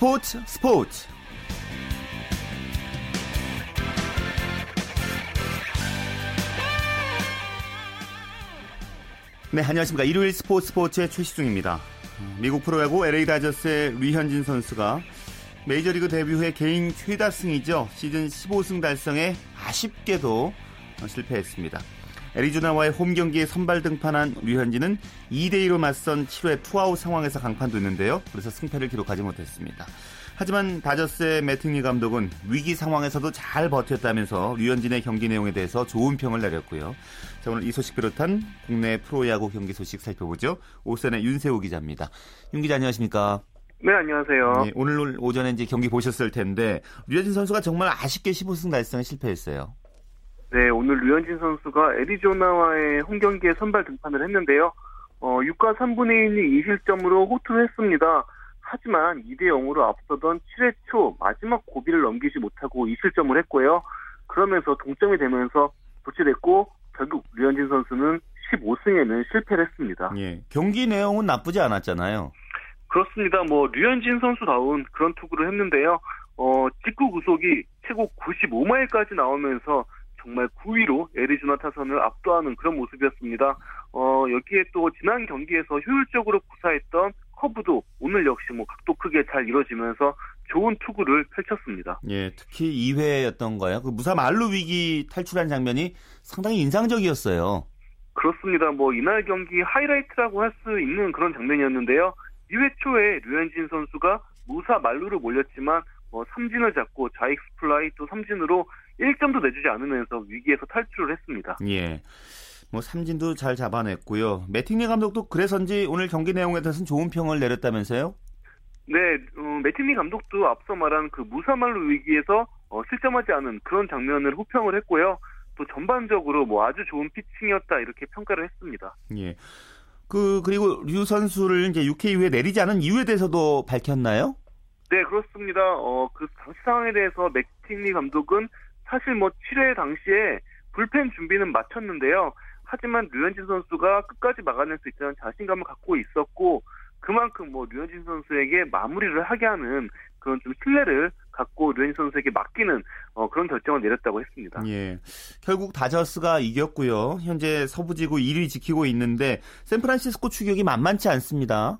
스포츠 스포츠. 네 안녕하십니까. 일요일 스포츠 스포츠의 최시중입니다. 미국 프로야구 LA 다저스의 류현진 선수가 메이저리그 데뷔 후에 개인 최다승이죠. 시즌 15승 달성에 아쉽게도 실패했습니다 애리조나와의 홈 경기에 선발 등판한 류현진은 2대2로 맞선 7회 투아웃 상황에서 강판됐는데요. 그래서 승패를 기록하지 못했습니다. 하지만 다저스의 매팅리 감독은 위기 상황에서도 잘 버텼다면서 류현진의 경기 내용에 대해서 좋은 평을 내렸고요. 자, 오늘 이 소식 비롯한 국내 프로야구 경기 소식 살펴보죠. OSEN의 윤세호 기자입니다. 윤 기자 안녕하십니까? 네, 안녕하세요. 네, 오늘 오전에 이제 경기 보셨을 텐데 류현진 선수가 정말 아쉽게 15승 달성에 실패했어요. 네, 오늘 류현진 선수가 애리조나와의 홈 경기에 선발 등판을 했는데요. 어, 6과 3분의 1이 2실점으로 호투를 했습니다. 하지만 2대 0으로 앞서던 7회 초 마지막 고비를 넘기지 못하고 2실점을 했고요. 그러면서 동점이 되면서 도치됐고 결국 류현진 선수는 15승에는 실패를 했습니다. 예, 경기 내용은 나쁘지 않았잖아요. 그렇습니다. 뭐 류현진 선수다운 그런 투구를 했는데요. 어, 직구 구속이 최고 95마일까지 나오면서 정말 9위로 애리조나 타선을 압도하는 그런 모습이었습니다. 어, 여기에 또 지난 경기에서 효율적으로 구사했던 커브도 오늘 역시 뭐 각도 크게 잘 이뤄지면서 좋은 투구를 펼쳤습니다. 예, 특히 2회였던거예요. 그 무사 말루 위기 탈출한 장면이 상당히 인상적이었어요. 그렇습니다. 뭐 이날 경기 하이라이트라고 할 수 있는 그런 장면이었는데요. 2회 초에 류현진 선수가 무사 만루를 몰렸지만 뭐 삼진을 잡고 좌익수 플라이 또 삼진으로 1점도 내주지 않으면서 위기에서 탈출을 했습니다. 예. 뭐 삼진도 잘 잡아냈고요. 매팅리 감독도 그래서인지 오늘 경기 내용에 대해서는 좋은 평을 내렸다면서요? 네, 어, 매팅리 감독도 앞서 말한 그 무사 만루 위기에서 어, 실점하지 않은 그런 장면을 호평을 했고요. 또 전반적으로 뭐 아주 좋은 피칭이었다 이렇게 평가를 했습니다. 예. 그 그리고 류 선수를 이제 6회 이후에 내리지 않은 이유에 대해서도 밝혔나요? 네, 그렇습니다. 어, 그 당시 상황에 대해서 맥팅리 감독은 사실 뭐 7회 당시에 불펜 준비는 마쳤는데요. 하지만 류현진 선수가 끝까지 막아낼 수 있다는 자신감을 갖고 있었고 그만큼 뭐 류현진 선수에게 마무리를 하게 하는 그런 좀 신뢰를 갖고 류현진 선수에게 맡기는 어, 그런 결정을 내렸다고 했습니다. 예. 결국 다저스가 이겼고요. 현재 서부지구 1위 지키고 있는데 샌프란시스코 추격이 만만치 않습니다.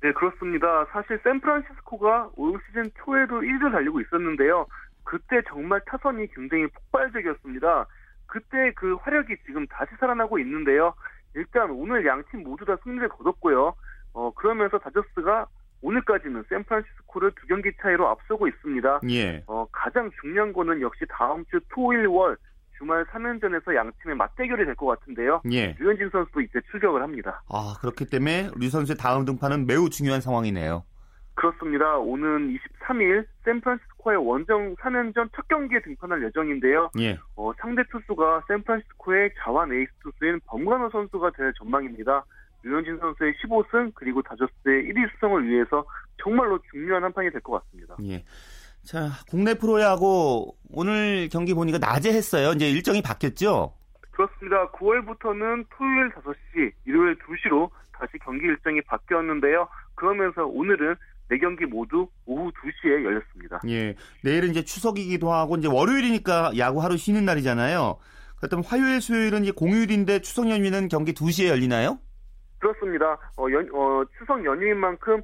네, 그렇습니다. 사실 샌프란시스코가 올 시즌 초에도 1위를 달리고 있었는데요. 그때 정말 타선이 굉장히 폭발적이었습니다. 그때 그 화력이 지금 다시 살아나고 있는데요. 일단 오늘 양 팀 모두 다 승리를 거뒀고요. 어, 그러면서 다저스가 오늘까지는 샌프란시스코를 두 경기 차이로 앞서고 있습니다. 예. 어, 가장 중요한 거는 역시 다음 주 토일 월 주말 3연전에서 양 팀의 맞대결이 될 것 같은데요. 예. 류현진 선수도 이때 출격을 합니다. 아, 그렇기 때문에 류 선수의 다음 등판은 매우 중요한 상황이네요. 그렇습니다. 오는 23일 샌프란시스코 의 원정 3연전 첫 경기에 등판할 예정인데요. 예. 어, 상대 투수가 샌프란시스코의 자완 에이스 투수인 범관호 선수가 될 전망입니다. 류현진 선수의 15승 그리고 다저스의 1위 수성을 위해서 정말로 중요한 한 판이 될 것 같습니다. 예. 자, 국내 프로야구 오늘 경기 보니까 낮에 했어요. 이제 일정이 바뀌었죠? 그렇습니다. 9월부터는 토요일 5시, 일요일 2시로 다시 경기 일정이 바뀌었는데요. 그러면서 오늘은 네 경기 모두 오후 2시에 열렸습니다. 예. 내일은 이제 추석이기도 하고 이제 월요일이니까 야구 하루 쉬는 날이잖아요. 그렇다면 화요일, 수요일은 이제 공휴일인데 추석 연휴는 경기 2시에 열리나요? 그렇습니다. 어, 연, 어, 추석 연휴인 만큼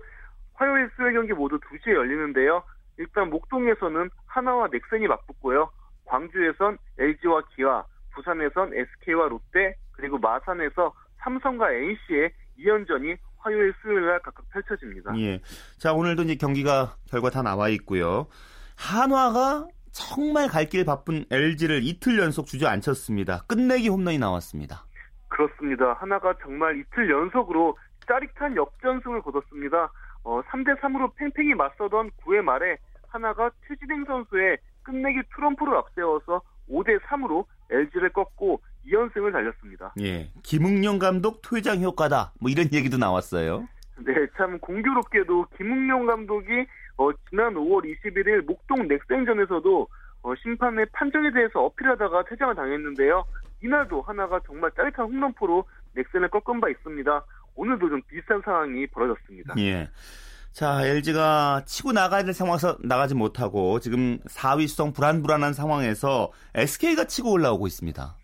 화요일, 수요일 경기 모두 2시에 열리는데요. 일단 목동에서는 하나와 넥센이 맞붙고요. 광주에선 LG와 기아, 부산에선 SK와 롯데, 그리고 마산에서 삼성과 NC의 2연전이 화요일, 수요일 날 각각 펼쳐집니다. 예. 자, 오늘도 이제 경기가 결과 다 나와 있고요. 한화가 정말 갈 길 바쁜 LG를 이틀 연속 주저앉혔습니다. 끝내기 홈런이 나왔습니다. 그렇습니다. 하나가 정말 이틀 연속으로 짜릿한 역전승을 거뒀습니다. 어, 3대 3으로 팽팽히 맞서던 9회 말에 하나가 최진행 선수의 끝내기 트럼프를 앞세워서 5대 3으로 LG를 꺾고 2연승을 달렸습니다. 예. 김웅영 감독 퇴장 효과다. 뭐 이런 얘기도 나왔어요. 네, 참 공교롭게도 김웅영 감독이 어, 지난 5월 21일 목동 넥센전에서도 어, 심판의 판정에 대해서 어필하다가 퇴장을 당했는데요. 이날도 하나가 정말 짜릿한 홈런포로 넥센을 꺾은 바 있습니다. 오늘도 좀 비슷한 상황이 벌어졌습니다. 예. 자, LG가 치고 나가야 될 상황에서 나가지 못하고 지금 4위 수성 불안불안한 상황에서 SK가 치고 올라오고 있습니다.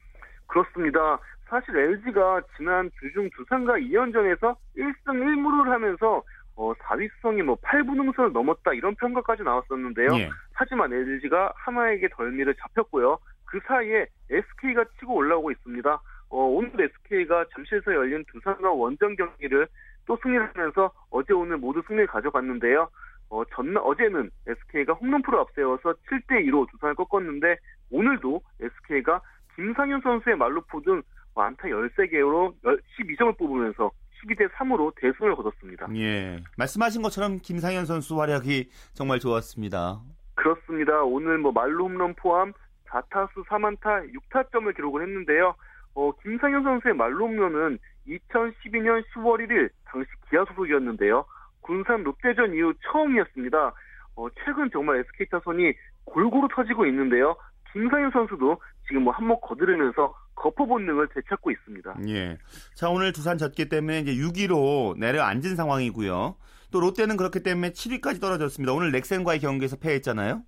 그렇습니다. 사실 LG가 지난 주중 두산과 2연전에서 1승 1무를 하면서 어, 4위 수성이 뭐 8분 응선을 넘었다 이런 평가까지 나왔었는데요. 예. 하지만 LG가 하나에게 덜미를 잡혔고요. 그 사이에 SK가 치고 올라오고 있습니다. 어, 오늘 SK가 잠실에서 열린 두산과 원정 경기를 또 승리를 하면서 어제 오늘 모두 승리를 가져갔는데요. 어, 전날, 어제는 SK가 홈런프로 앞세워서 7대 2로 두산을 꺾었는데 오늘도 SK가 김상현 선수의 말루포 등 안타 13개로 12점을 뽑으면서 12대 3으로 대승을 거뒀습니다. 예. 말씀하신 것처럼 김상현 선수 활약이 정말 좋았습니다. 그렇습니다. 오늘 뭐 말루 홈런 포함 4타수 4만타 6타점을 기록을 했는데요. 어, 김상현 선수의 말루 홈런은 2012년 10월 1일 당시 기아 소속이었는데요. 군산 롯데전 이후 처음이었습니다. 어, 최근 정말 SK 타선이 골고루 터지고 있는데요. 김상현 선수도 지금 뭐 한몫 거두르면서 거포 본능을 되찾고 있습니다. 예. 자, 오늘 두산 졌기 때문에 이제 6위로 내려앉은 상황이고요. 또 롯데는 그렇기 때문에 7위까지 떨어졌습니다. 오늘 넥센과의 경기에서 패했잖아요.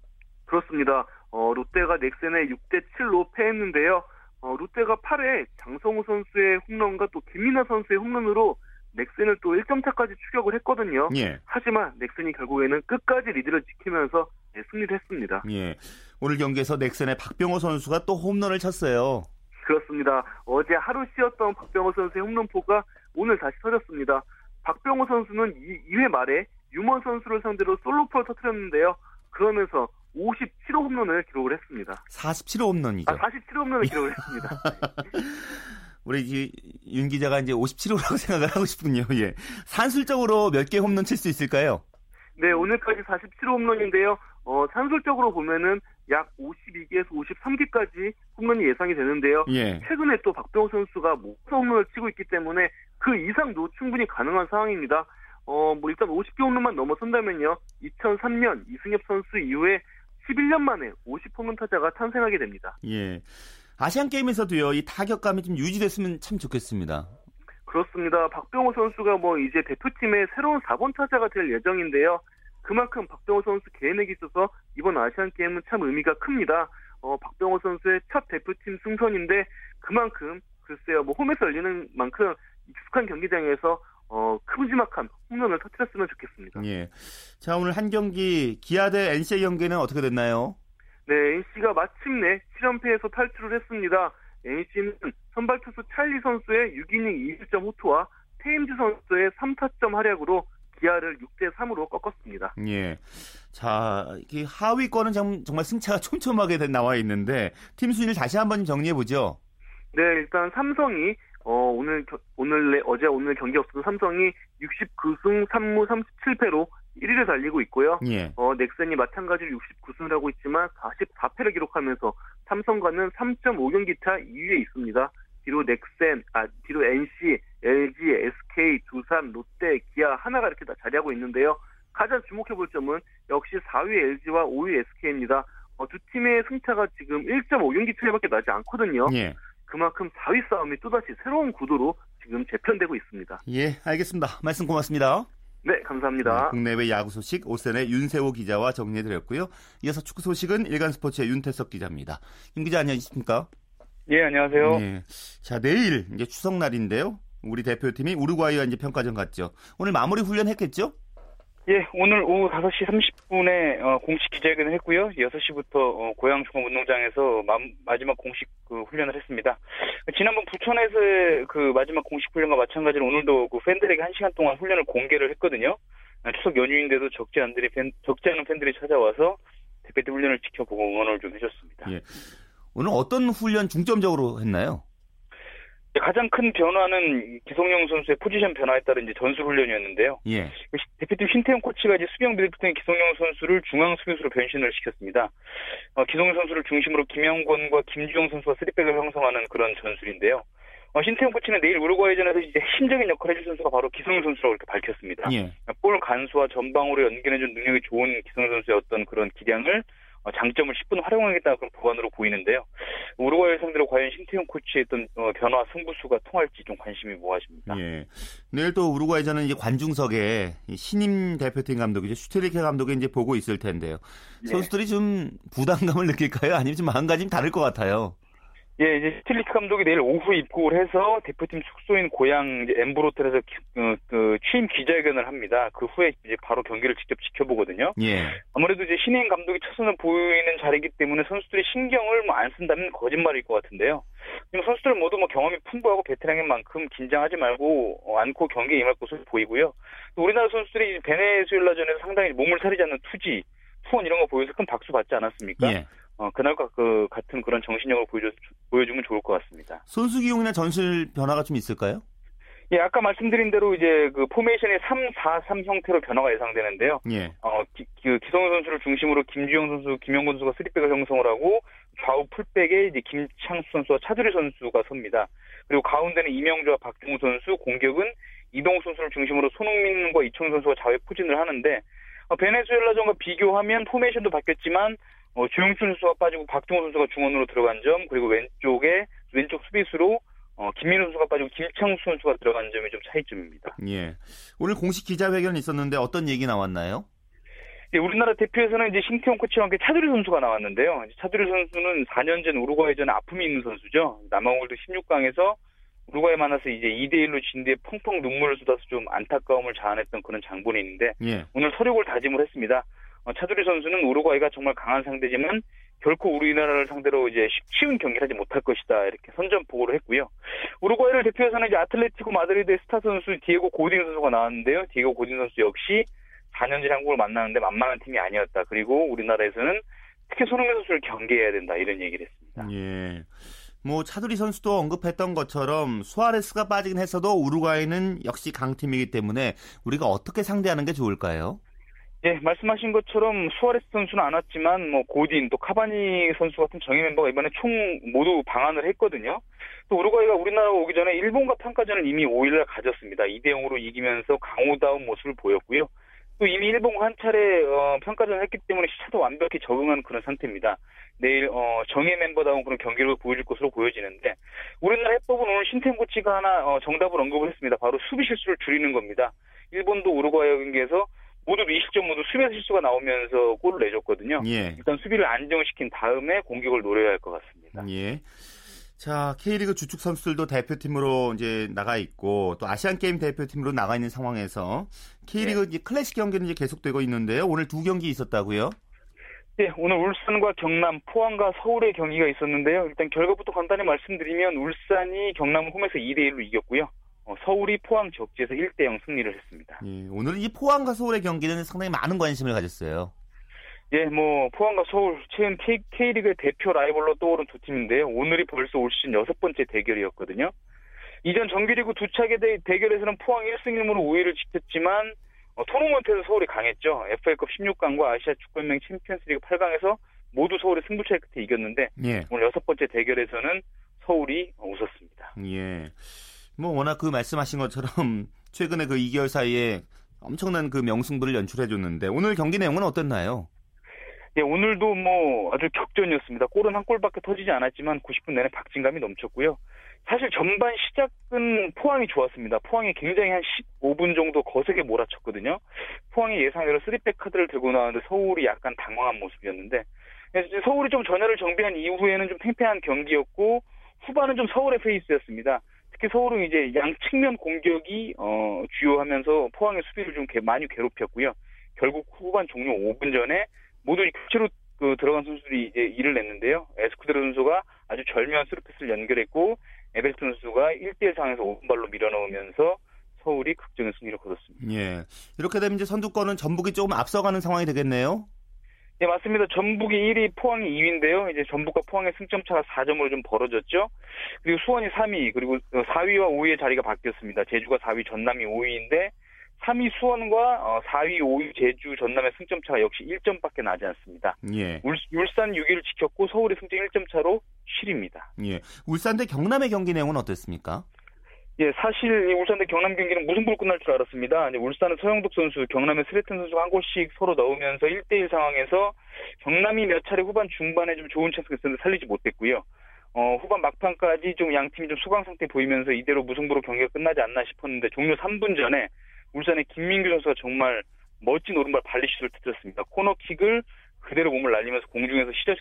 그렇습니다. 어, 롯데가 넥센에 6대 7로 패했는데요. 어, 롯데가 8회 장성우 선수의 홈런과 또 김민아 선수의 홈런으로 넥센을 또 1점 차까지 추격을 했거든요. 예. 하지만 넥센이 결국에는 끝까지 리드를 지키면서 네, 승리를 했습니다. 예. 오늘 경기에서 넥센의 박병호 선수가 또 홈런을 쳤어요. 그렇습니다. 어제 하루 쉬었던 박병호 선수의 홈런포가 오늘 다시 터졌습니다. 박병호 선수는 2 회 말에 유먼 선수를 상대로 솔로포를 터뜨렸는데요. 그러면서 57호 홈런을 기록을 했습니다. 47호 홈런이죠. 아, 47호 홈런을 기록을 했습니다. 우리 윤 기자가 이제 57호라고 생각을 하고 싶군요. 예. 산술적으로 몇 개 홈런 칠 수 있을까요? 네, 오늘까지 47호 홈런인데요. 어, 산술적으로 보면은 약 52개에서 53개까지 홈런이 예상이 되는데요. 예. 최근에 또 박병호 선수가 목표 홈런을 치고 있기 때문에 그 이상도 충분히 가능한 상황입니다. 어, 뭐 일단 50개 홈런만 넘어선다면요. 2003년 이승엽 선수 이후에 11년 만에 50홈런 타자가 탄생하게 됩니다. 예. 아시안 게임에서도요. 이 타격감이 좀 유지됐으면 참 좋겠습니다. 그렇습니다. 박병호 선수가 뭐 이제 대표팀의 새로운 4번 타자가 될 예정인데요. 그만큼 박병호 선수 개인에게 있어서 이번 아시안 게임은 참 의미가 큽니다. 어, 박병호 선수의 첫 대표팀 승선인데 그만큼 글쎄요, 뭐 홈에서 열리는 만큼 익숙한 경기장에서 어, 큼지막한 홈런을 터뜨렸으면 좋겠습니다. 예. 자, 오늘 한 경기 기아 대 NC의 경기는 어떻게 됐나요? 네, NC가 마침내 7연패에서 탈출을 했습니다. NC는 선발 투수 찰리 선수의 6이닝 2실점 호투와 테임즈 선수의 3타점 활약으로 기아를 6대 3으로 꺾었습니다. 예. 자, 이 하위권은 정말 승차가 촘촘하게 나와 있는데 팀 순위를 다시 한번 정리해 보죠. 네, 일단 삼성이 어, 오늘 오늘 어제 오늘 경기 없어서 삼성이 69승 3무 37패로 1위를 달리고 있고요. 예. 어, 넥센이 마찬가지로 69승을 하고 있지만 44패를 기록하면서 삼성과는 3.5경기 차 2위에 있습니다. 뒤로 넥센, 아, 뒤로 NC, LG, SK, 두산, 롯데, 기아 하나가 이렇게 다 자리하고 있는데요. 가장 주목해 볼 점은 역시 4위 LG와 5위 SK입니다. 어, 두 팀의 승차가 지금 1.5경기 차이밖에 나지 않거든요. 예. 그만큼 4위 싸움이 또다시 새로운 구도로 지금 재편되고 있습니다. 예, 알겠습니다. 말씀 고맙습니다. 네, 감사합니다. 네, 국내외 야구 소식 오센의 윤세호 기자와 정리해드렸고요. 이어서 축구 소식은 일간 스포츠의 윤태석 기자입니다. 윤 기자 안녕하십니까? 예, 안녕하세요. 예. 자, 내일 이제 추석날인데요. 우리 대표팀이 우루과이와 이제 평가전 갔죠. 오늘 마무리 훈련 했겠죠? 예, 오늘 오후 5시 30분에 어, 공식 기자회견을 했고요. 6시부터 어, 고양 중앙운동장에서 마, 지막 공식 그 훈련을 했습니다. 지난번 부천에서의 그 마지막 공식 훈련과 마찬가지로 오늘도 그 팬들에게 1시간 동안 훈련을 공개를 했거든요. 추석 연휴인데도 적지 않은 팬, 적지 않은 팬들이 찾아와서 대표팀 훈련을 지켜보고 응원을 좀 해줬습니다. 예. 오늘 어떤 훈련 중점적으로 했나요? 가장 큰 변화는 기성용 선수의 포지션 변화에 따른 이제 전술 훈련이었는데요. 예. 그 대표팀 신태용 코치가 이제 수비형 미드필더인 기성용 선수를 중앙 수비수로 변신을 시켰습니다. 어, 기성용 선수를 중심으로 김영권과 김주영 선수가 스리백을 형성하는 그런 전술인데요. 어, 신태용 코치는 내일 우루과이전에서 이제 핵심적인 역할을 해줄 선수가 바로 기성용 선수라고 이렇게 밝혔습니다. 예. 볼 간수와 전방으로 연결해준 능력이 좋은 기성용 선수의 어떤 그런 기량을 어, 장점을 10분 활용하겠다는 그런 보관으로 보이는데요. 우루과이 상대로 과연 신태용 코치의 어떤 어, 변화 승부수가 통할지 좀 관심이 모아집니다. 예. 내일 또 우루과이전은 이제 관중석에 신임 대표팀 감독이죠 슈테리케 감독이 이제 보고 있을 텐데요. 예. 선수들이 좀 부담감을 느낄까요? 아니면 좀 마음가짐이 다를 것 같아요. 예, 이제 슈틸리케 감독이 내일 오후 입국을 해서 대표팀 숙소인 고양 엠블 호텔에서 그, 그 취임 기자회견을 합니다. 그 후에 이제 바로 경기를 직접 지켜보거든요. 예. 아무래도 이제 신임 감독이 첫선을 보이는 자리이기 때문에 선수들이 신경을 뭐 안 쓴다면 거짓말일 것 같은데요. 선수들 모두 뭐 경험이 풍부하고 베테랑인 만큼 긴장하지 말고 어, 않고 경기에 임할 것으로 보이고요. 또 우리나라 선수들이 베네수엘라전에서 상당히 몸을 사리지 않는 투지, 투혼 이런 거 보여서 큰 박수 받지 않았습니까? 예. 어, 그날과 그 같은 그런 정신력을 보여줘, 보여주면 좋을 것 같습니다. 선수 기용이나 전술 변화가 좀 있을까요? 예, 아까 말씀드린 대로 이제 그 포메이션의 3-4-3 형태로 변화가 예상되는데요. 예. 어, 기, 그 기성용 선수를 중심으로 김주영 선수, 김영권 선수가 3백을 형성을 하고 좌우 풀백에 이제 김창수 선수와 차두리 선수가 섭니다. 그리고 가운데는 이명주와 박종우 선수, 공격은 이동 선수를 중심으로 손흥민과 이청 선수가 좌회 포진을 하는데 어, 베네수엘라전과 비교하면 포메이션도 바뀌었지만 어, 주영춘 선수가 빠지고 박종호 선수가 중원으로 들어간 점 그리고 왼쪽에 왼쪽 수비수로 어, 김민우 선수가 빠지고 김창수 선수가 들어간 점이 좀 차이점입니다. 예. 오늘 공식 기자회견 있었는데 어떤 얘기 나왔나요? 예, 우리나라 대표에서는 이제 신태용 코치와 함께 차두리 선수가 나왔는데요. 차두리 선수는 4년 전 우루과이전에 아픔이 있는 선수죠. 남아골드 16강에서 우루과이 만나서 이제 2대 1로 진 뒤에 펑펑 눈물을 쏟아서 좀 안타까움을 자아냈던 그런 장본이 있는데 예. 오늘 서력을 다짐을 했습니다. 어, 차두리 선수는 우루과이가 정말 강한 상대지만 결코 우리나라를 상대로 이제 쉬운 경기를 하지 못할 것이다 이렇게 선전포고를 했고요. 우루과이를 대표해서는 이제 아틀레티코 마드리드의 스타 선수 디에고 고딘 선수가 나왔는데요. 디에고 고딘 선수 역시 4년 전 한국을 만나는데 만만한 팀이 아니었다. 그리고 우리나라에서는 특히 손흥민 선수를 경계해야 된다 이런 얘기를 했습니다. 예. 뭐 차두리 선수도 언급했던 것처럼 수아레스가 빠지긴 했어도 우루과이는 역시 강팀이기 때문에 우리가 어떻게 상대하는 게 좋을까요? 예, 말씀하신 것처럼 수아레스 선수는 안 왔지만 뭐 고딘 또 카바니 선수 같은 정예 멤버가 이번에 총 모두 방한을 했거든요. 또 우루과이가 우리나라 오기 전에 일본과 평가전을 이미 5일날 가졌습니다. 2대 0으로 이기면서 강호다운 모습을 보였고요. 또 이미 일본과 한 차례 어, 평가전을 했기 때문에 시차도 완벽히 적응한 그런 상태입니다. 내일 어, 정예 멤버다운 그런 경기를 보여줄 것으로 보여지는데 우리나라 해법은 오늘 신태용 코치가 하나 어, 정답을 언급을 했습니다. 바로 수비 실수를 줄이는 겁니다. 일본도 우루과이 경기에서 모두 20점 모두 수비 실수가 나오면서 골을 내줬거든요. 예. 일단 수비를 안정시킨 다음에 공격을 노려야 할 것 같습니다. 예. 자, K리그 주축 선수들도 대표팀으로 이제 나가 있고 또 아시안 게임 대표팀으로 나가 있는 상황에서 K리그 네. 클래식 경기는 이제 계속되고 있는데요. 오늘 두 경기 있었다고요? 네, 오늘 울산과 경남, 포항과 서울의 경기가 있었는데요. 일단 결과부터 간단히 말씀드리면 울산이 경남 홈에서 2대 1로 이겼고요. 어, 서울이 포항 적지에서 1대 0 승리를 했습니다. 예, 오늘 이 포항과 서울의 경기는 상당히 많은 관심을 가졌어요. 예, 뭐 포항과 서울 최근 K, K리그의 대표 라이벌로 떠오른 두 팀인데요. 오늘이 벌써 올 시즌 여섯 번째 대결이었거든요. 이전 정규리그 두 차례 대, 결에서는 포항 1승 1무로 우위를 지켰지만 어, 토너먼트에서 서울이 강했죠. FA컵 16강과 아시아 축구연맹 챔피언스리그 8강에서 모두 서울이 승부차의 끝에 이겼는데 예. 오늘 여섯 번째 대결에서는 서울이 웃었습니다. 예. 뭐 워낙 그 말씀하신 것처럼 최근에 그 2개월 사이에 엄청난 그 명승부를 연출해 줬는데 오늘 경기 내용은 어땠나요? 예, 오늘도 뭐 아주 격전이었습니다. 골은 한 골밖에 터지지 않았지만 90분 내내 박진감이 넘쳤고요. 사실 전반 시작은 포항이 좋았습니다. 포항이 굉장히 한 15분 정도 거세게 몰아쳤거든요. 포항이 예상대로 3백 카드를 들고 나왔는데 서울이 약간 당황한 모습이었는데 서울이 좀 전열을 정비한 이후에는 좀 팽팽한 경기였고 후반은 좀 서울의 페이스였습니다. 특히 서울은 이제 양 측면 공격이 어, 주요하면서 포항의 수비를 좀 개, 많이 괴롭혔고요. 결국 후반 종료 5분 전에 모두 교체로 그 들어간 선수들이 이제 일을 냈는데요. 에스쿠데르 선수가 아주 절묘한 스루패스를 연결했고 에베스턴 선수가 1대1 상황에서 오른발로 밀어넣으면서 서울이 극적인 승리를 거뒀습니다. 예. 이렇게 되면 이제 선두권은 전북이 조금 앞서가는 상황이 되겠네요. 네, 맞습니다. 전북이 1위, 포항이 2위인데요. 이제 전북과 포항의 승점 차가 4점으로 좀 벌어졌죠. 그리고 수원이 3위, 그리고 4위와 5위의 자리가 바뀌었습니다. 제주가 4위, 전남이 5위인데 3위 수원과 4위, 어, 5위 제주, 전남의 승점 차가 역시 1점밖에 나지 않습니다. 예. 울, 산 6위를 지켰고 서울의 승점 1점 차로 7위입니다. 예. 울산 대 경남의 경기 내용은 어땠습니까? 예, 사실 이 울산 대 경남 경기는 무승부로 끝날 줄 알았습니다. 울산은 서영덕 선수, 경남의 스레튼 선수가 한 골씩 서로 넣으면서 1대1 상황에서 경남이 몇 차례 후반 중반에 좀 좋은 찬스가 있었는데 살리지 못했고요. 어, 후반 막판까지 좀 양 팀이 좀 소강 상태 보이면서 이대로 무승부로 경기가 끝나지 않나 싶었는데 종료 3분 전에 울산의 김민규 선수가 정말 멋진 오른발 발리슛을 터뜨렸습니다. 코너킥을 그대로 몸을 날리면서 공중에서 시저스,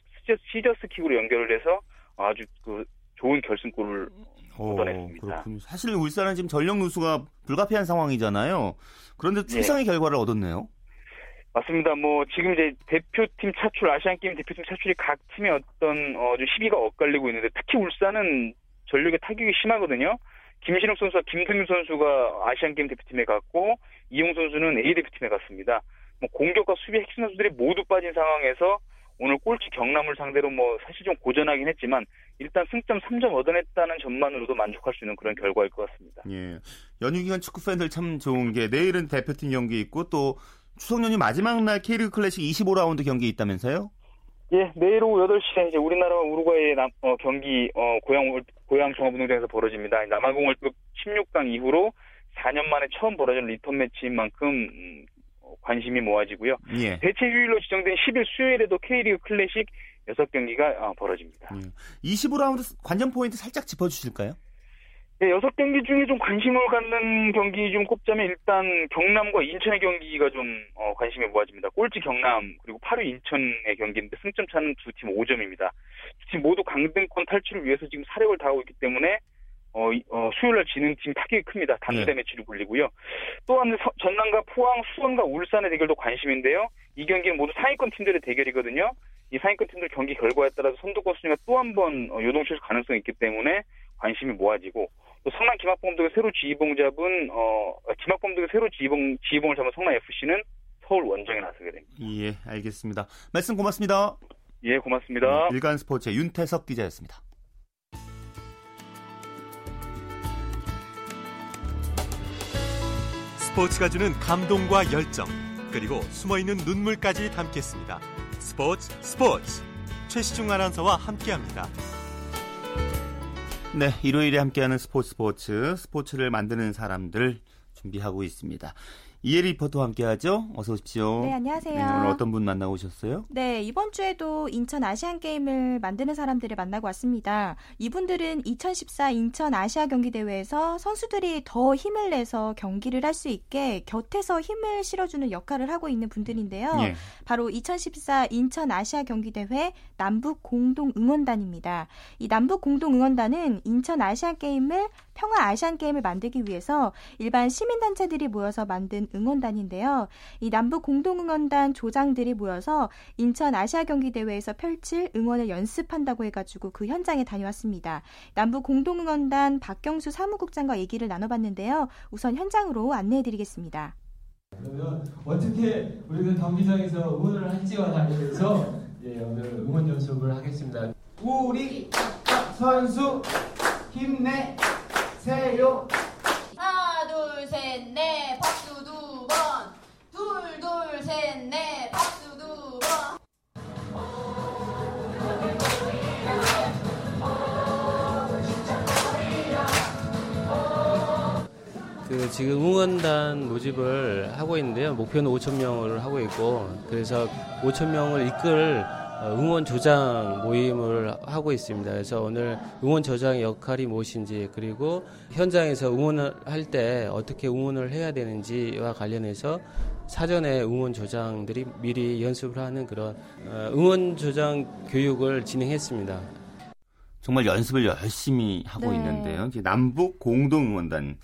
시저스 킥으로 연결을 해서 아주 그 좋은 결승골을 얻어냈습니다. 그렇군요. 사실 울산은 지금 전력 누수가 불가피한 상황이잖아요. 그런데 최상의 네. 결과를 얻었네요. 맞습니다. 뭐 지금 이제 대표팀 차출 아시안 게임 대표팀 차출이 각 팀의 어떤 어, 좀 시비가 엇갈리고 있는데 특히 울산은 전력의 타격이 심하거든요. 김신욱 선수와 김승윤 선수가 아시안 게임 대표팀에 갔고 이용 선수는 A 대표팀에 갔습니다. 뭐 공격과 수비 핵심 선수들이 모두 빠진 상황에서 오늘 꼴찌 경남을 상대로 뭐 사실 좀 고전하긴 했지만 일단 승점 3점 얻어냈다는 점만으로도 만족할 수 있는 그런 결과일 것 같습니다. 예. 연휴 기간 축구 팬들 참 좋은 게 내일은 대표팀 경기 있고 또 추석 연휴 마지막 날 K리그 클래식 25라운드 경기 있다면서요? 예, 내일 오후 8시에 이제 우리나라와 우루과이의 남, 어, 경기 어, 고양 고양 종합운동장에서 벌어집니다. 남아공 월드컵 16강 이후로 4년 만에 처음 벌어진 리턴 매치인 만큼 음, 관심이 모아지고요. 예. 대체 휴일로 지정된 10일 수요일에도 K리그 클래식 6경기가 어, 벌어집니다. 예. 25라운드 관전 포인트 살짝 짚어주실까요? 네, 6경기 중에 좀 관심을 갖는 경기 좀 꼽자면 일단 경남과 인천의 경기가 좀 어, 관심이 모아집니다. 꼴찌 경남 그리고 8위 인천의 경기인데 승점 차는 두 팀 5점입니다. 두 팀 모두 강등권 탈출을 위해서 지금 사력을 다하고 있기 때문에 어, 어, 수요일날 지는 팀 타격이 큽니다. 단두대 네. 매치를 굴리고요. 또한 전남과 포항, 수원과 울산의 대결도 관심인데요. 이 경기는 모두 상위권 팀들의 대결이거든요. 이 상위권 팀들 경기 결과에 따라서 선두권 순위가 또 한번 어, 요동칠 가능성이 있기 때문에 관심이 모아지고 또 성남 김학범 등의 새로 지휘봉 잡은 어 김학범 등의 새로 지휘봉 지휘봉을 잡은 성남 FC는 서울 원정에 나서게 됩니다. 예, 알겠습니다. 말씀 고맙습니다. 예, 고맙습니다. 네, 일간 스포츠의 윤태석 기자였습니다. 스포츠가 주는 감동과 열정, 그리고 숨어있는 눈물까지 담겠습니다. 스포츠 스포츠 최시중 아나운서와 함께합니다. 네, 일요일에 함께하는 스포츠 스포츠 스포츠를 만드는 사람들 준비하고 있습니다. 이혜리 리포터와 함께하죠. 어서 오십시오. 네, 안녕하세요. 네, 오늘 어떤 분 만나고 오셨어요? 네, 이번 주에도 인천 아시안 게임을 만드는 사람들을 만나고 왔습니다. 이분들은 2014 인천 아시아 경기 대회에서 선수들이 더 힘을 내서 경기를 할 수 있게 곁에서 힘을 실어주는 역할을 하고 있는 분들인데요. 예. 바로 2014 인천 아시아 경기 대회 남북 공동 응원단입니다. 이 남북 공동 응원단은 인천 아시안 게임을 평화 아시안 게임을 만들기 위해서 일반 시민단체들이 모여서 만든 응원단인데요. 이 남북 공동응원단 조장들이 모여서 인천 아시아 경기 대회에서 펼칠 응원을 연습한다고 해가지고 그 현장에 다녀왔습니다. 남북 공동응원단 박경수 사무국장과 얘기를 나눠봤는데요. 우선 현장으로 안내해드리겠습니다. 그러면 어떻게 우리가 경기장에서 응원을 할지와 관련해서 예, 오늘 응원 연습을 하겠습니다. 우리 선수 힘내 세요. 하나 둘 셋 넷 박수 두 번. 둘 둘 셋 넷 박수 두 번. 그 지금 응원단 모집을 하고 있는데요. 목표는 5천 명을 하고 있고 그래서 5천 명을 이끌 어, 응원 조장 모임을 하고 있습니다. 그래서 오늘 응원 조장의 역할이 무엇인지 그리고 현장에서 응원을 할 때 어떻게 응원을 해야 되는지와 관련해서 사전에 응원 조장들이 미리 연습을 하는 그런 어, 응원 조장 교육을 진행했습니다. 정말 연습을 열심히 하고 네. 있는데요. 남북 공동 응원단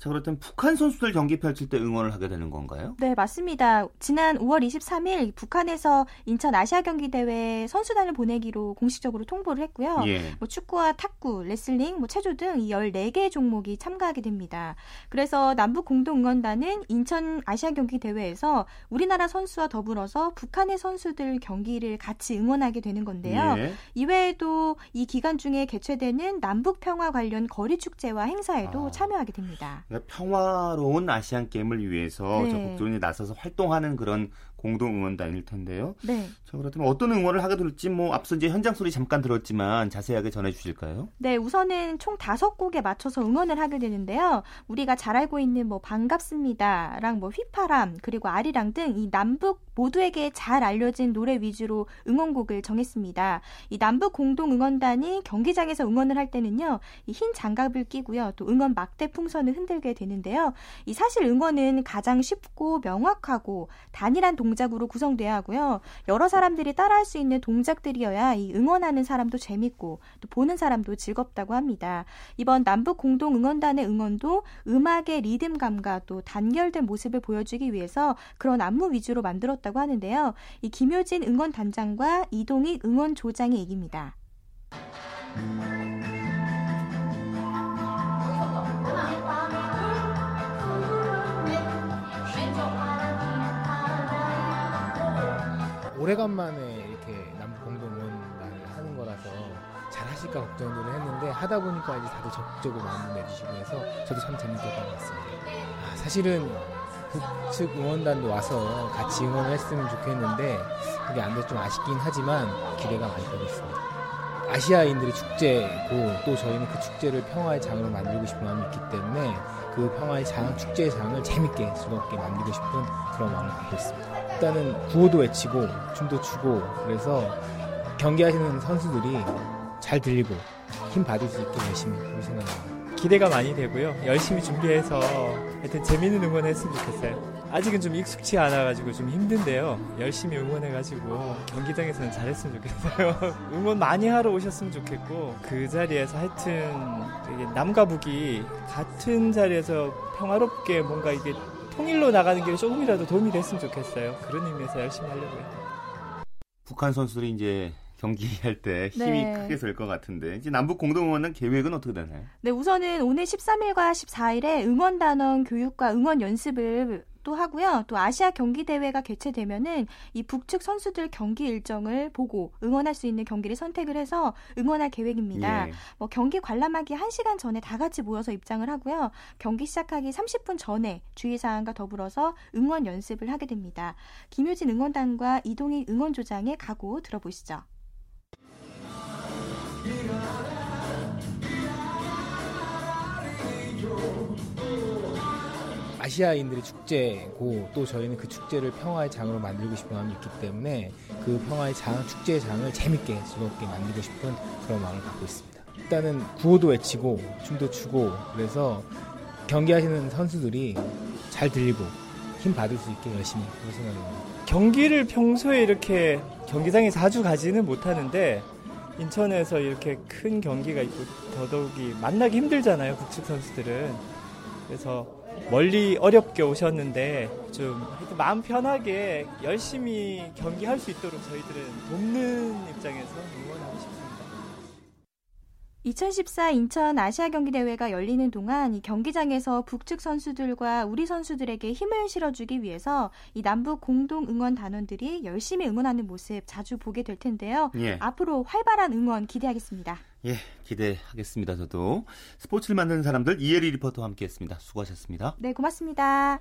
자, 그렇다면 북한 선수들 경기 펼칠 때 응원을 하게 되는 건가요? 네, 맞습니다. 지난 5월 23일 북한에서 인천 아시아 경기 대회 선수단을 보내기로 공식적으로 통보를 했고요. 예. 뭐 축구와 탁구, 레슬링, 뭐 체조 등 14개 종목이 참가하게 됩니다. 그래서 남북 공동 응원단은 인천 아시아 경기 대회에서 우리나라 선수와 더불어서 북한의 선수들 경기를 같이 응원하게 되는 건데요. 예. 이외에도 이 기간 중에 개최되는 남북 평화 관련 거리 축제와 행사에도 아. 참여하게 됩니다. 그러니까 평화로운 아시안 게임을 위해서 네. 적극적으로 나서서 활동하는 그런 공동 응원단일 텐데요. 네. 자, 그렇다면 어떤 응원을 하게 될지 뭐 앞서 이제 현장 소리 잠깐 들었지만 자세하게 전해 주실까요? 네, 우선은 총 다섯 곡에 맞춰서 응원을 하게 되는데요. 우리가 잘 알고 있는 뭐 반갑습니다랑 뭐 휘파람 그리고 아리랑 등 이 남북 모두에게 잘 알려진 노래 위주로 응원곡을 정했습니다. 이 남북 공동 응원단이 경기장에서 응원을 할 때는요, 이 흰 장갑을 끼고요, 또 응원 막대 풍선을 흔들게 되는데요. 이 사실 응원은 가장 쉽고 명확하고 단일한 동 작으로 구성돼야 하고요. 여러 사람들이 따라할 수 있는 동작들이어야 이 응원하는 사람도 재밌고 또 보는 사람도 즐겁다고 합니다. 이번 남북 공동 응원단의 응원도 음악의 리듬감과 또 단결된 모습을 보여주기 위해서 그런 안무 위주로 만들었다고 하는데요. 이 김효진 응원 단장과 이동익 응원 조장의 얘기입니다. 오래간만에 이렇게 남북 공동 응원단을 하는 거라서 잘 하실까 걱정들을 했는데 하다 보니까 이제 다들 적극적으로 마음을 내주시고 해서 저도 참 재밌었던 것 같습니다. 아, 사실은 북측 응원단도 와서 같이 응원을 했으면 좋겠는데 그게 안 돼서 좀 아쉽긴 하지만 기대가 많이 되고 있습니다. 아시아인들의 축제고 또 저희는 그 축제를 평화의 장으로 만들고 싶은 마음이 있기 때문에 그 평화의 장, 축제의 장을 재밌게 즐겁게 만들고 싶은 그런 마음을 갖고 있습니다. 일단은 구호도 외치고 춤도 추고 그래서 경기하시는 선수들이 잘 들리고 힘 받을 수 있게 열심히 할 생각입니다. 기대가 많이 되고요. 열심히 준비해서 하여튼 재밌는 응원 했으면 좋겠어요. 아직은 좀 익숙치 않아가지고 좀 힘든데요. 열심히 응원해가지고 경기장에서는 잘했으면 좋겠어요. 응원 많이 하러 오셨으면 좋겠고 그 자리에서 하여튼 남과 북이 같은 자리에서 평화롭게 뭔가 이게 통일로 나가는 게 조금이라도 도움이 됐으면 좋겠어요. 그런 의미에서 열심히 하려고요. 북한 선수들이 이제 경기할 때 힘이 네. 크게 될것 같은데 이제 남북 공동 응원단 계획은 어떻게 되나요? 네, 우선은 오늘 13일과 14일에 응원단원 교육과 응원 연습을 또 하고요. 또 아시아 경기 대회가 개최되면은 이 북측 선수들 경기 일정을 보고 응원할 수 있는 경기를 선택을 해서 응원할 계획입니다. 예. 뭐 경기 관람하기 1시간 전에 다 같이 모여서 입장을 하고요. 경기 시작하기 30분 전에 주의 사항과 더불어서 응원 연습을 하게 됩니다. 김효진 응원단과 이동희 응원조장의 각오 들어보시죠. 아시아인들의 축제고 또 저희는 그 축제를 평화의 장으로 만들고 싶은 마음이 있기 때문에 그 평화의 장, 축제의 장을 재밌게 즐겁게 만들고 싶은 그런 마음을 갖고 있습니다. 일단은 구호도 외치고 춤도 추고 그래서 경기하시는 선수들이 잘 들리고 힘 받을 수 있게 열심히 할 생각입니다. 경기를 평소에 이렇게 경기장에 자주 가지는 못하는데 인천에서 이렇게 큰 경기가 있고 더더욱이 만나기 힘들잖아요 북측 선수들은 그래서 멀리 어렵게 오셨는데 좀 마음 편하게 열심히 경기할 수 있도록 저희들은 돕는 입장에서 응원하고 싶습니다. 2014 인천 아시아 경기 대회가 열리는 동안 이 경기장에서 북측 선수들과 우리 선수들에게 힘을 실어주기 위해서 이 남북 공동 응원 단원들이 열심히 응원하는 모습 자주 보게 될 텐데요. 예. 앞으로 활발한 응원 기대하겠습니다. 예, 기대하겠습니다. 저도 스포츠를 만드는 사람들 이혜리 리포터와 함께했습니다. 수고하셨습니다. 네, 고맙습니다.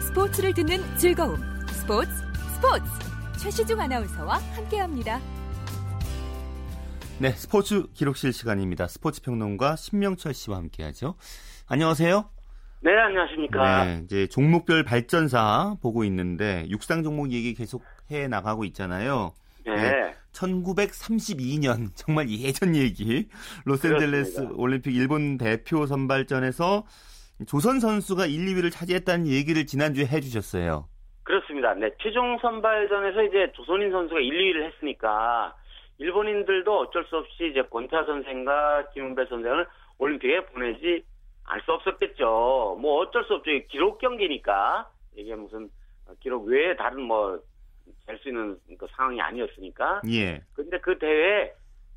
스포츠를 듣는 즐거움. 스포츠, 스포츠. 최시중 아나운서와 함께합니다. 네, 스포츠 기록실 시간입니다. 스포츠 평론가 신명철 씨와 함께하죠. 안녕하세요. 네, 안녕하십니까. 네, 이제 종목별 발전사 보고 있는데 육상 종목 얘기 계속 해 나가고 있잖아요. 네. 1932년 정말 예전 얘기 로스앤젤레스 그렇습니다. 올림픽 일본 대표 선발전에서 조선 선수가 1, 2위를 차지했다는 얘기를 지난주에 해주셨어요. 그렇습니다. 네, 최종 선발전에서 이제 조선인 선수가 1, 2위를 했으니까 일본인들도 어쩔 수 없이 이제 권타 선생과 김은배 선생을 올림픽에 보내지 알 수 없었겠죠. 뭐 어쩔 수 없죠. 기록 경기니까 이게 무슨 기록 외에 다른 뭐 될 수 있는 그 상황이 아니었으니까. 예. 근데 그 대회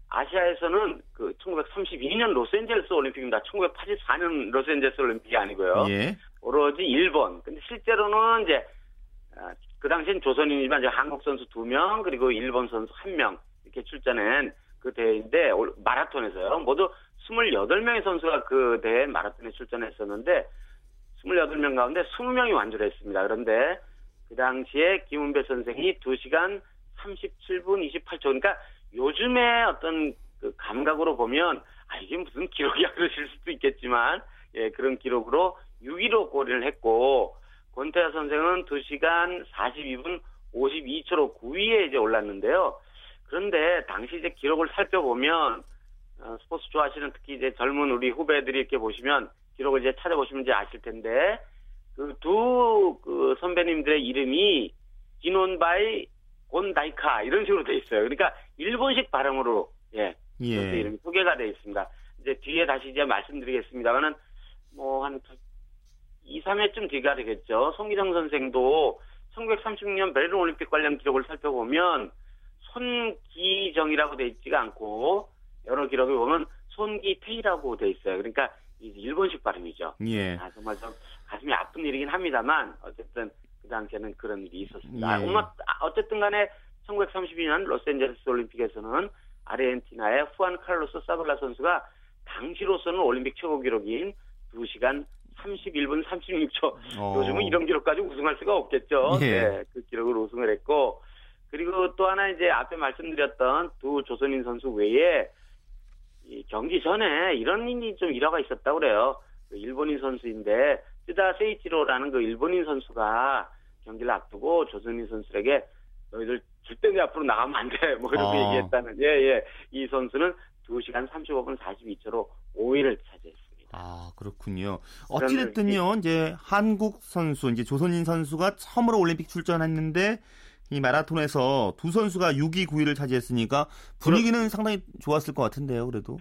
아시아에서는 그 1932년 로스앤젤레스 올림픽입니다. 1984년 로스앤젤레스 올림픽이 아니고요. 예. 오로지 일본. 근데 실제로는 이제 아, 그 당시엔 조선인이지만 한국 선수 두 명 그리고 일본 선수 한 명 이렇게 출전한 그 대회인데 올- 마라톤에서요. 모두 28명의 선수가 그 대회 마라톤에 출전했었는데 28명 가운데 20명이 완주를 했습니다. 그런데 그 당시에 김은배 선생이 2시간 37분 28초. 그러니까 요즘의 어떤 그 감각으로 보면 아 이게 무슨 기록이야 그러실 수도 있겠지만 예 그런 기록으로 6위로 골인을 했고 권태하 선생은 2시간 42분 52초로 9위에 이제 올랐는데요. 그런데 당시 이제 기록을 살펴보면 어, 스포츠 좋아하시는 특히 이제 젊은 우리 후배들이 이렇게 보시면 기록을 이제 찾아보시면 이제 아실 텐데 그두그 선배님들의 이름이 기논바이 곤다이카 이런 식으로 돼 있어요. 그러니까 일본식 발음으로 예, 예. 이름이 소개가 돼 있습니다. 이제 뒤에 다시 이제 말씀드리겠습니다만은 뭐 한 2, 3회쯤 뒤가 되겠죠. 송기정 선생도 1936년 베를린 올림픽 관련 기록을 살펴보면 손기정이라고 돼 있지가 않고 여러 기록을 보면 손기태이라고 돼 있어요. 그러니까 일본식 발음이죠. 예. 아, 정말 좀 가슴이 아픈 일이긴 합니다만 어쨌든 그 당시에는 그런 일이 있었습니다. 예. 아, 아, 어쨌든 간에 1932년 로스앤젤레스 올림픽에서는 아르헨티나의 후안 칼로스 사블라 선수가 당시로서는 올림픽 최고 기록인 2시간 31분 36초. 어. 요즘은 이런 기록까지 우승할 수가 없겠죠. 예. 네, 그 기록을 우승을 했고 그리고 또 하나 이제 앞에 말씀드렸던 두 조선인 선수 외에 이 경기 전에 이런 일이 좀 일화가 있었다고 그래요. 그 일본인 선수인데 쓰다 세이치로라는 그 일본인 선수가 경기를 앞두고 조선인 선수에게 너희들 절대 내 앞으로 나가면 안 돼. 뭐 이렇게 아. 얘기했다는. 예, 예. 이 선수는 2시간 35분 42초로 5위를 차지했 습니다. 아, 그렇군요. 어찌 됐든요, 이제 한국 선수, 이제 조선인 선수가 처음으로 올림픽 출전했는데, 이 마라톤에서 두 선수가 6위, 9위를 차지했으니까 분위기는 상당히 좋았을 것 같은데요, 그래도.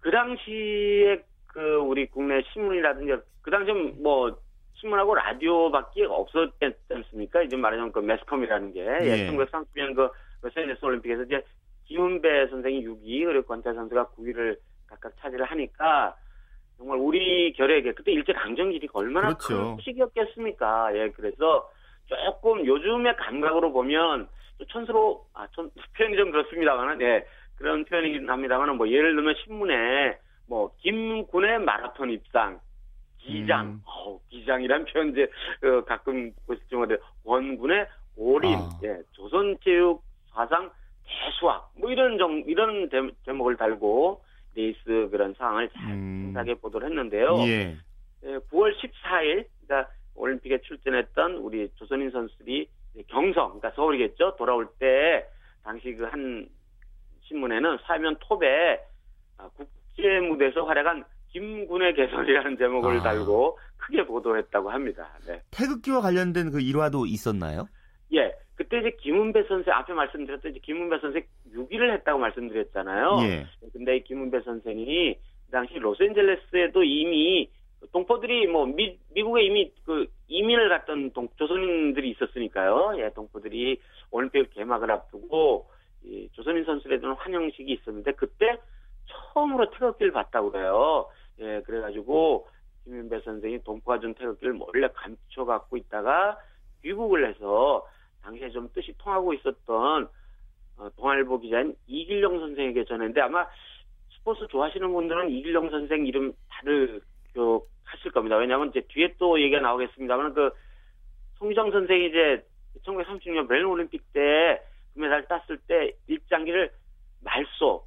그 당시에 그 우리 국내 신문이라든지 그 당시 뭐 신문하고 라디오밖에 없었지 않습니까? 이제 말하자면 그 매스컴이라는 게 예. 예. 1930년 그 로스앤젤레스 올림픽에서 이제 김은배 선생이 6위 그리고 권태 선수가 9위를 각각 차지를 하니까 정말 우리 결에게 그때 일제 강점기가 얼마나 그렇죠. 큰 시기였겠습니까? 예, 그래서 조금 요즘의 감각으로 보면 또 촌스러워 아, 촌 표현이 좀 그렇습니다만은 예 그런 표현이긴 합니다만은 뭐 예를 들면 신문에 뭐 김군의 마라톤 입상 기장 음. 어우, 기장이란 표현 이제 어, 가끔 보실지 모르 원군의 올인 아. 예 조선체육 사상 대수확 뭐 이런 정 이런 대- 제목을 달고 레이스 그런 상황을 음. 자세하게 보도를 했는데요. 예. 예, 9월 14일, 그러니까 올림픽에 출전했던 우리 조선인 선수들이 경성, 그러니까 서울이겠죠. 돌아올 때 당시 그 한 신문에는 사면 톱에 아, 국제 무대에서 활약한 김군의 개선이라는 제목을 아. 달고 크게 보도했다고 합니다. 네. 태극기와 관련된 그 일화도 있었나요? 예, 그때 이제 김은배 선생 앞에 말씀드렸던 이제 김은배 선생 6위를 했다고 말씀드렸잖아요. 예. 근데 이 김은배 선생이 그 당시 로스앤젤레스에도 이미 동포들이 뭐 미, 미국에 이미 그 이민을 갔던 동, 조선인들이 있었으니까요. 예, 동포들이 올림픽 개막을 앞두고 이 조선인 선수들에 대한 환영식이 있었는데 그때 처음으로 태극기를 봤다고 그래요. 예, 그래가지고 김윤배 선생이 동포가 준 태극기를 몰래 감춰 갖고 있다가 귀국을 해서 당시에 좀 뜻이 통하고 있었던 어, 동아일보 기자인 이길용 선생에게 전했는데 아마 스포츠 좋아하시는 분들은 이길용 선생 이름 다들 기억하실 겁니다. 왜냐하면 이제 뒤에 또 얘기가 나오겠습니다만 그 송기정 선생이 이제 1936년 베를린 올림픽 때 금메달 땄을 때 일장기를 말소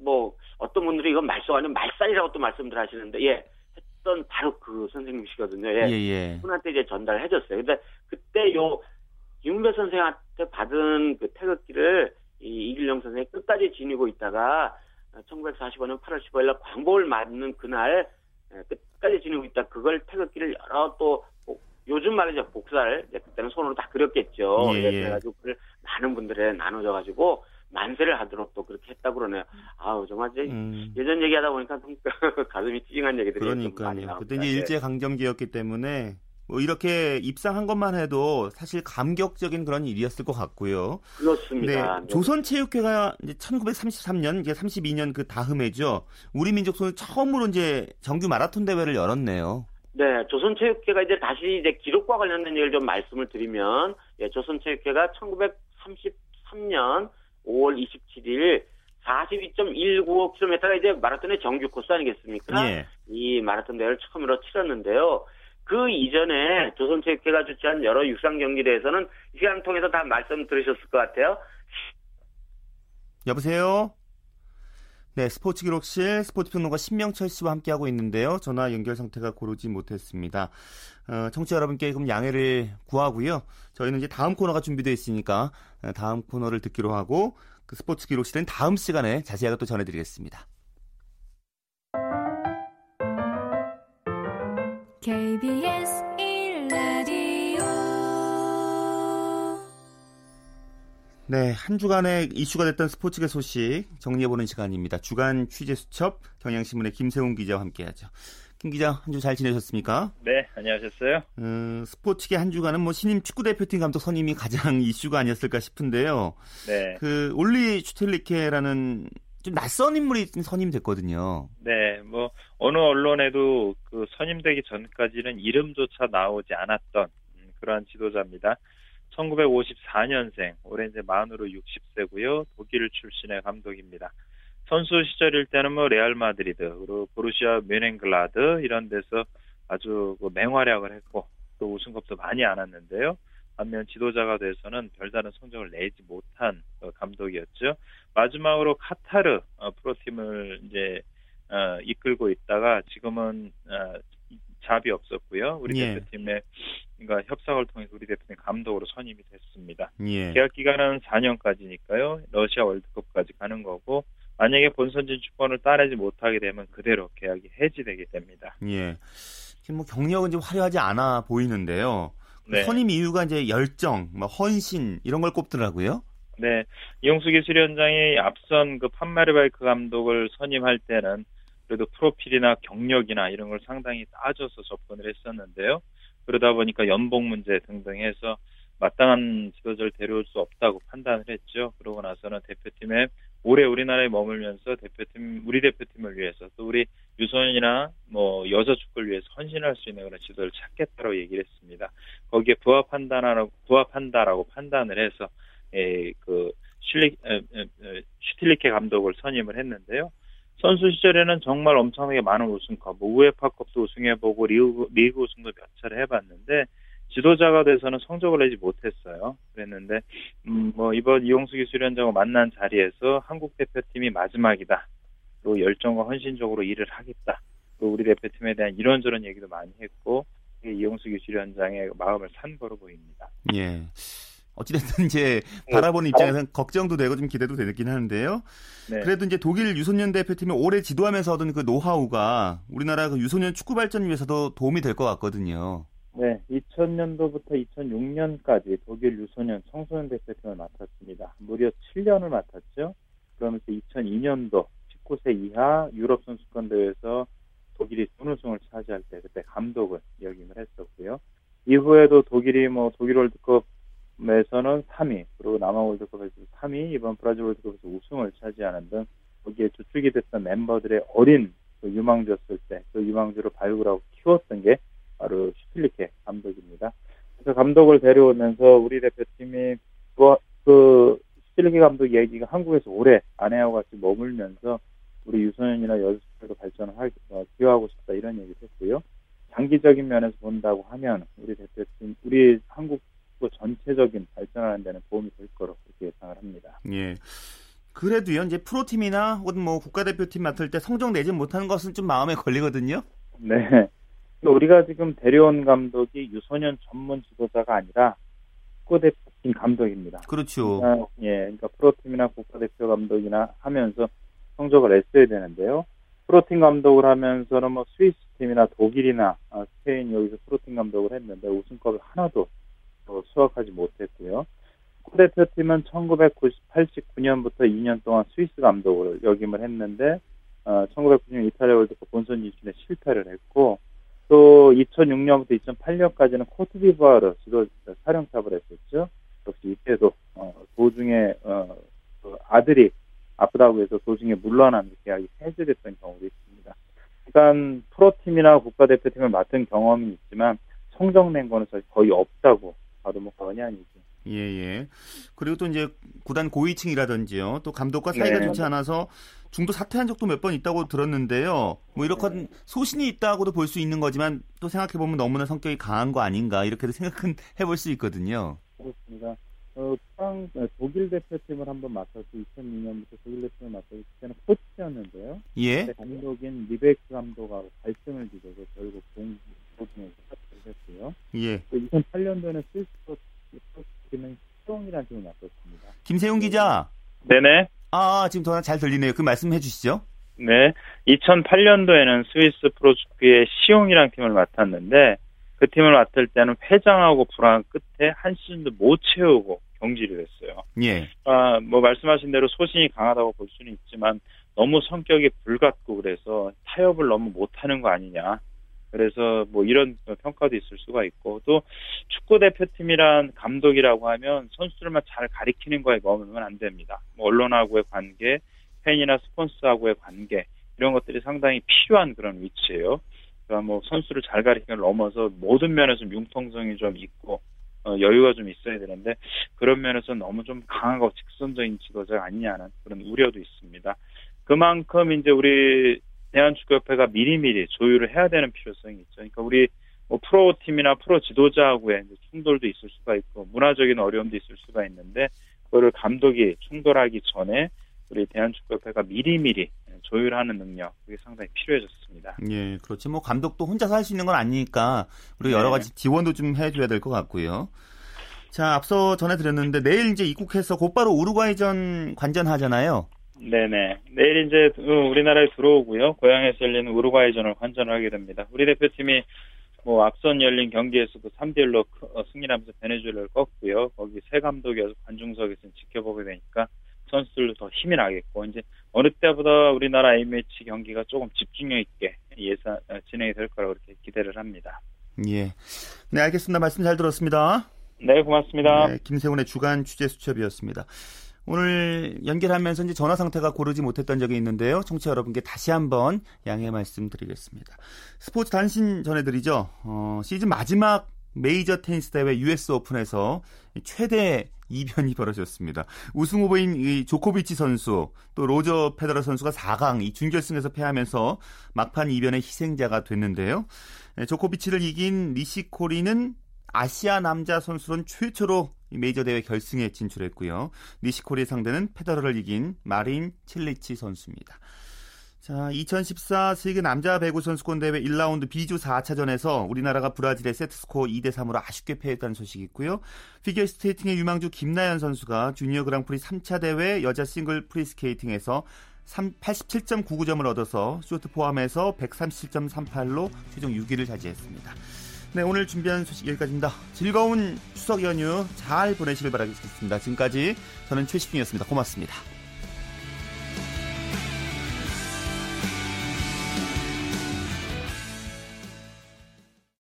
뭐 어떤 분들이 이건 말소가 아니면 말살이라고 또 말씀들 하시는데 예 했던 바로 그 선생님이시거든요. 예. 예, 예. 분한테 이제 전달해 줬어요. 근데 그때 요 김은배 선생한테 받은 그 태극기를 이 이길영 선생이 끝까지 지니고 있다가 1945년 8월 15일 날 광복을 맞는 그날 예, 끝까지 지니고 있다. 그걸 태극기를 여러 또 복- 요즘 말이죠 이제 그때는 손으로 다 그렸겠죠. 예, 예, 예. 그래가지고 그걸 많은 분들에 나눠져 가지고 만세를 하도록 또 그렇게 했다고 그러네요. 아우 정말 이제 음. 예전 얘기하다 보니까 좀 가슴이 찡한 얘기들이 좀 많이 그러니까요. 나옵니다. 그때 이제 예. 일제 강점기였기 때문에 뭐 이렇게 입상한 것만 해도 사실 감격적인 그런 일이었을 것 같고요. 그렇습니다. 네, 조선체육회가 이제 1933년, 이제 32년 그 다음 해죠. 우리 민족 손을 처음으로 이제 정규 마라톤 대회를 열었네요. 네, 조선체육회가 이제 다시 이제 기록과 관련된 얘기를 좀 말씀을 드리면, 예, 조선체육회가 1933년 5월 27일 42.195km가 이제 마라톤의 정규 코스 아니겠습니까? 예. 이 마라톤 대회를 처음으로 치렀는데요. 그 이전에 조선체육회가 주최한 여러 육상 경기대회에서는 이 시간 통해서 다 말씀 들으셨을 것 같아요. 여보세요? 네, 스포츠 기록실 스포츠 평론가 신명철 씨와 함께하고 있는데요. 전화 연결 상태가 고르지 못했습니다. 어, 청취자 여러분께 그럼 양해를 구하고요. 저희는 이제 다음 코너가 준비되어 있으니까 어, 다음 코너를 듣기로 하고 그 스포츠 기록실은 다음 시간에 자세하게 또 전해드리겠습니다. KBS 1라디오 네, 한 주간의 이슈가 됐던 스포츠계 소식 정리해보는 시간입니다. 주간 취재 수첩 경향신문의 김세훈 기자와 함께하죠. 김 기자, 한 주 잘 지내셨습니까? 네, 안녕하셨어요. 음, 스포츠계 한 주간은 뭐 신임 축구대표팀 감독 선임이 가장 이슈가 아니었을까 싶은데요. 네. 그 울리 슈틸리케라는 좀 낯선 인물이 선임됐거든요. 네, 뭐 어느 언론에도 그 선임되기 전까지는 이름조차 나오지 않았던 음, 그러한 지도자입니다. 1954년생, 올해 이제 만으로 60세고요. 독일 출신의 감독입니다. 선수 시절일 때는 뭐 레알 마드리드, 그리고 보루시아 묀헨글라드 이런 데서 아주 그 맹활약을 했고 또 우승컵도 많이 안았는데요. 반면 지도자가 돼서는 별다른 성적을 내지 못한 어, 감독이었죠. 마지막으로 카타르 어, 프로팀을 이제 어, 이끌고 있다가 지금은 어, 잡이 없었고요. 우리 예. 대표팀의 그러니까 협상을 통해서 우리 대표팀 감독으로 선임이 됐습니다. 예. 계약 기간은 4년까지니까요. 러시아 월드컵까지 가는 거고 만약에 본선 진출권을 따내지 못하게 되면 그대로 계약이 해지되게 됩니다. 예. 지금 뭐 경력은 좀 화려하지 않아 보이는데요. 그 네. 선임 이유가 이제 열정, 뭐 헌신 이런 걸 꼽더라고요. 네, 이용수 기술위원장이 앞선 그 판마르바이크 감독을 선임할 때는 그래도 프로필이나 경력이나 이런 걸 상당히 따져서 접근을 했었는데요. 그러다 보니까 연봉 문제 등등 해서 마땅한 지도자를 데려올 수 없다고 판단을 했죠. 그러고 나서는 대표팀에 오래 우리나라에 머물면서 대표팀 우리 대표팀을 위해서 또 우리 유소년이나 뭐 여자 축구를 위해서 헌신할 수 있는 그런 지도를 찾겠다고 얘기를 했습니다. 거기에 부합한다라고 부합한다라고 판단을 해서 에, 그 슐리 에, 에, 에, 슈틸리케 감독을 선임을 했는데요. 선수 시절에는 정말 엄청나게 많은 우승컵, 뭐 우에파컵도 우승해보고 리그, 리그 우승도 몇 차례 해봤는데 지도자가 돼서는 성적을 내지 못했어요. 그랬는데 음, 뭐 이번 이용수 기술위원장과 만난 자리에서 한국 대표팀이 마지막이다. 또 열정과 헌신적으로 일을 하겠다. 또 우리 대표팀에 대한 이런저런 얘기도 많이 했고 이게 이용수 기술위원장의 마음을 산 거로 보입니다. 예. 어찌됐든 이제 바라보는 입장에서는 걱정도 되고 좀 기대도 되긴 하는데요. 네. 그래도 이제 독일 유소년 대표팀이 오래 지도하면서 얻은 그 노하우가 우리나라 그 유소년 축구 발전 위해서도 도움이 될 것 같거든요. 네, 2000년도부터 2006년까지 독일 유소년 청소년 대표팀을 맡았습니다. 무려 7년을 맡았죠. 그러면서 2002년도 19세 이하 유럽 선수권 대회에서 독일이 준우승을 차지할 때 그때 감독을 역임을 했었고요. 이후에도 독일이 뭐 독일 월드컵에서는 3위, 그리고 남아 월드컵에서 3위, 이번 브라질 월드컵에서 우승을 차지하는 등 거기에 주축이 됐던 멤버들의 어린 그 유망주였을 때 그 유망주를 발굴하고 키웠던 게 바로 슈틸리케 감독입니다. 그래서 감독을 데려오면서 우리 대표팀이 그, 그 슈틸리케 감독 얘기가 한국에서 오래 아내하고 같이 머물면서 우리 유소년이나 여자축구로 발전을 할, 어, 기여하고 싶다 이런 얘기를 했고요. 장기적인 면에서 본다고 하면 우리 대표팀, 우리 한국 전체적인 발전하는 데는 도움이 될 거로 그렇게 예상을 합니다. 예. 그래도요, 이제 프로팀이나 혹은 뭐 국가대표팀 맡을 때 성적 내지 못하는 것은 좀 마음에 걸리거든요. 네. 우리가 지금 데려온 감독이 유소년 전문 지도자가 아니라 국가대표팀 감독입니다. 그렇죠. 그러니까, 예, 그러니까 프로팀이나 국가대표 감독이나 하면서 성적을 냈어야 되는데요. 프로팀 감독을 하면서는 뭐 스위스 팀이나 독일이나 아, 스페인 여기서 프로팀 감독을 했는데 우승컵을 하나도 어, 수확하지 못했고요. 국가대표팀은 1989년부터 2년 동안 스위스 감독을 역임을 했는데 어, 1990년 이탈리아 월드컵 본선 진출에 실패를 했고 또 2006년부터 2008년까지는 코트디부아르 지도 사령탑을 했었죠. 역시 이때도 어, 도중에 어, 그 아들이 아프다고 해서 도중에 물러나는 계약이 해제됐던 경우도 있습니다. 일단 프로팀이나 국가대표팀을 맡은 경험이 있지만 성적 낸 거는 사실 거의 없다고 봐도 뭐 과언이 아니죠. 예, 예. 그리고 또 이제 구단 고위층이라든지요. 또 감독과 사이가 네. 좋지 않아서 중도 사퇴한 적도 몇 번 있다고 들었는데요. 뭐 이렇게 소신이 있다고도 볼 수 있는 거지만 또 생각해 보면 너무나 성격이 강한 거 아닌가 이렇게도 생각은 해볼 수 있거든요. 그렇습니다. 어, 프랑, 어, 독일 대표팀을 한번 맡아서 2002년부터 독일 대표를 맡아서 그때는 코치였는데요. 예. 감독인 리베크 감독하고 갈등을 빚어서 결국 공부진에서 사퇴를 했고요. 예. 2008년도에는 스위스 프로팀은 시동이라는 팀을 맡았습니다. 김세용 기자. 네네. 아, 지금 전화 잘 들리네요. 그 말씀해 주시죠. 네. 2008년도에는 스위스 프로축구의 시용이라는 팀을 맡았는데 그 팀을 맡을 때는 회장하고 불안 끝에 한 시즌도 못 채우고 경질을 했어요. 예. 아, 뭐 말씀하신 대로 소신이 강하다고 볼 수는 있지만 너무 성격이 불같고 그래서 타협을 너무 못하는 거 아니냐. 그래서 뭐 이런 평가도 있을 수가 있고 또 축구 대표팀이란 감독이라고 하면 선수들만 잘 가리키는 거에 머물면 안 됩니다. 뭐 언론하고의 관계, 팬이나 스폰서하고의 관계 이런 것들이 상당히 필요한 그런 위치예요. 그러니까 뭐 선수를 잘 가리키는 걸 넘어서 모든 면에서 융통성이 좀 있고 어, 여유가 좀 있어야 되는데 그런 면에서 너무 좀 강하고 직선적인 지도자가 아니냐는 그런 우려도 있습니다. 그만큼 이제 우리 대한축구협회가 미리미리 조율을 해야 되는 필요성이 있죠. 그러니까 우리 뭐 프로 팀이나 프로 지도자하고의 충돌도 있을 수가 있고 문화적인 어려움도 있을 수가 있는데 그거를 감독이 충돌하기 전에 우리 대한축구협회가 미리미리 조율하는 능력 그게 상당히 필요해졌습니다. 예, 그렇지. 뭐 감독도 혼자서 할 수 있는 건 아니니까 우리가 네. 여러 가지 지원도 좀 해줘야 될 것 같고요. 자, 앞서 전해드렸는데 내일 이제 입국해서 곧바로 우루과이전 관전하잖아요. 네네. 내일 이제 어, 우리나라에 들어오고요. 고향에서 열리는 우루과이전을 관전하게 됩니다. 우리 대표팀이 뭐 앞선 열린 경기에서도 3대 1로 승리하면서 베네수엘라를 꺾고요. 거기 새 감독이어서 관중석에서 지켜보게 되니까 선수들도 더 힘이 나겠고 이제 어느 때보다 우리나라 A매치 경기가 조금 집중력 있게 예상 어, 진행이 될 거라고 그렇게 기대를 합니다. 예. 네, 알겠습니다. 말씀 잘 들었습니다. 네, 고맙습니다. 네, 김세훈의 주간 취재 수첩이었습니다. 오늘 연결하면서 이제 전화 상태가 고르지 못했던 적이 있는데요. 청취자 여러분께 다시 한번 양해 말씀드리겠습니다. 스포츠 단신 전해드리죠. 어, 시즌 마지막 메이저 테니스 대회 US 오픈에서 최대 이변이 벌어졌습니다. 우승 후보인 이 조코비치 선수 또 로저 페더러 선수가 4강 이 준결승에서 패하면서 막판 이변의 희생자가 됐는데요. 네, 조코비치를 이긴 니시코리는 아시아 남자 선수론 최초로 메이저 대회 결승에 진출했고요. 니시코리의 상대는 페더러를 이긴 마린 칠리치 선수입니다. 자, 2014 세계 남자 배구 선수권 대회 1라운드 B조 4차전에서 우리나라가 브라질에 세트 스코어 2대 3으로 아쉽게 패했다는 소식이 있고요. 피겨 스케이팅의 유망주 김나연 선수가 주니어 그랑프리 3차 대회 여자 싱글 프리스케이팅에서 87.99점을 얻어서 쇼트 포함해서 137.38로 최종 6위를 차지했습니다. 네, 오늘 준비한 소식 여기까지입니다. 즐거운 추석 연휴 잘 보내시길 바라겠습니다. 지금까지 저는 최시중이었습니다. 고맙습니다.